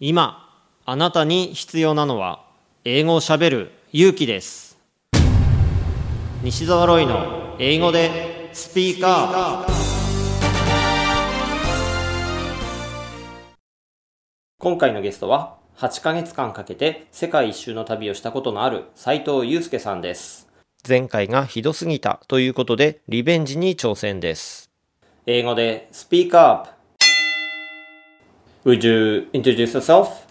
今あなたに必要なのは英語をしゃべる勇気です。西澤ロイの英語でスピーカー。今回のゲストは8ヶ月間かけて世界一周の旅をしたことのある斉藤祐介さんです。前回がひどすぎたということでリベンジに挑戦です。英語でスピーカーアップ。Would you introduce yourself?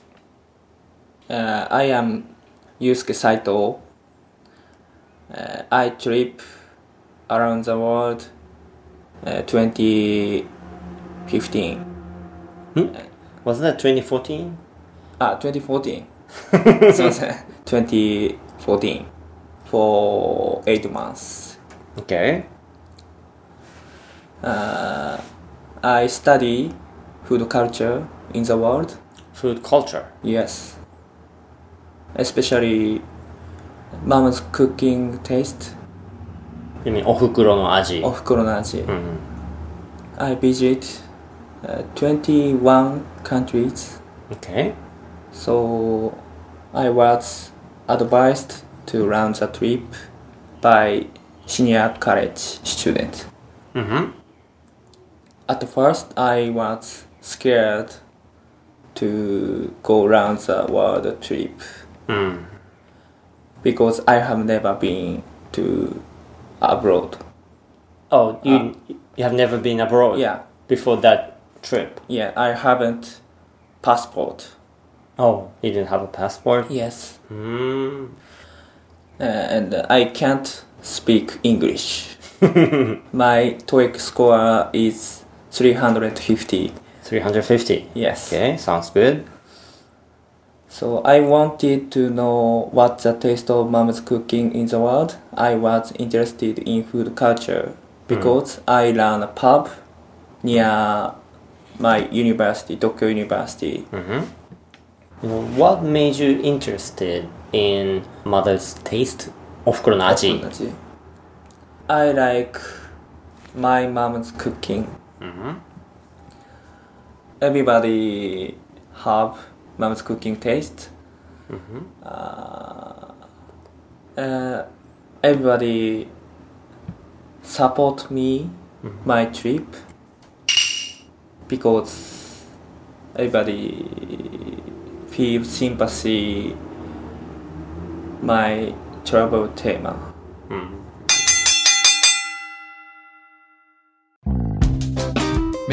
Uh, I am Yusuke Saito. Uh, I trip around the world uh, 2015. Hmm? Wasn't that 2014? Ah, 2014. so, uh, 2014 for eight months. Okay. Uh, I study food culture in the world. Food culture. Yes. Especially mom's cooking taste. You mean お袋の味お袋の味。うん。 I visit uh, 21 countries, Okay. so I was advised to run the trip by senior college student. うん。 At first, I was scared to go around the world trip mm. because I have never been to abroad. Oh, you um, you have never been abroad? Yeah. Before that trip? Yeah, I haven't passport. Oh, you didn't have a passport? Yes. Mm. And I can't speak English. My TOEIC score is 350. 350. Yes. Okay, sounds good. So I wanted to know what the taste of mom's cooking in the world. I was interested in food culture because mm. I ran a pub near my university, Tokyo University. Mm-hmm. What made you interested in mother's taste of kuronaji? I like my mom's cooking. Mm-hmm. Everybody have mom's cooking taste. Uh, uh, everybody support me my trip because everybody feel sympathy my travel theme.